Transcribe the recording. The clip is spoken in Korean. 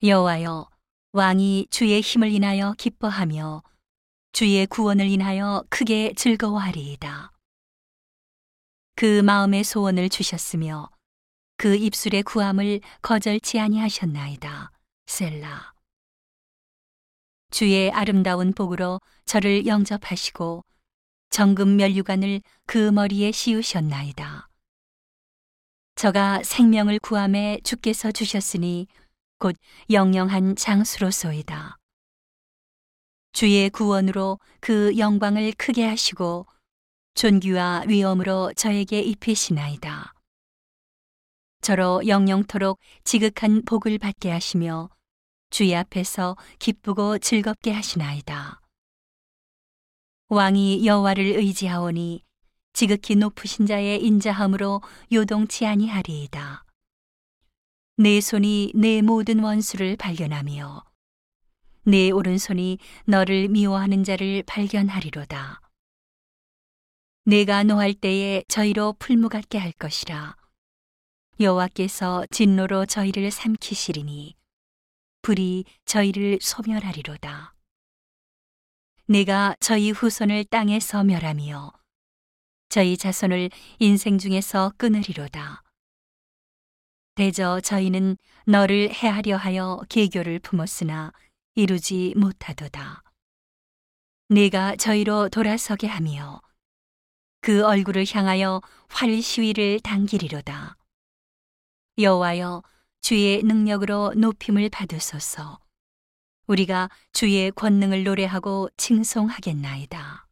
여호와여 왕이 주의 힘을 인하여 기뻐하며 주의 구원을 인하여 크게 즐거워하리이다. 그 마음의 소원을 주셨으며 그 입술의 구함을 거절치 아니하셨나이다. 셀라. 주의 아름다운 복으로 저를 영접하시고 정금 면류관을 그 머리에 씌우셨나이다. 저가 생명을 구함에 주께서 주셨으니 곧 영영한 장수로소이다. 주의 구원으로 그 영광을 크게 하시고 존귀와 위엄으로 저에게 입히시나이다. 저로 영영토록 지극한 복을 받게 하시며 주의 앞에서 기쁘고 즐겁게 하시나이다. 왕이 여호와를 의지하오니 지극히 높으신 자의 인자함으로 요동치 아니하리이다. 내 손이 내 모든 원수를 발견하며 내 오른손이 너를 미워하는 자를 발견하리로다. 내가 노할 때에 저희로 풀무 같게 할 것이라. 여호와께서 진노로 저희를 삼키시리니 불이 저희를 소멸하리로다. 내가 저희 후손을 땅에서 멸하며 저희 자손을 인생 중에서 끊으리로다. 대저 저희는 너를 해하려 하여 계교를 품었으나 이루지 못하도다. 네가 저희로 돌아서게 하며 그 얼굴을 향하여 활 시위를 당기리로다. 여호와여 주의 능력으로 높임을 받으소서. 우리가 주의 권능을 노래하고 칭송하겠나이다.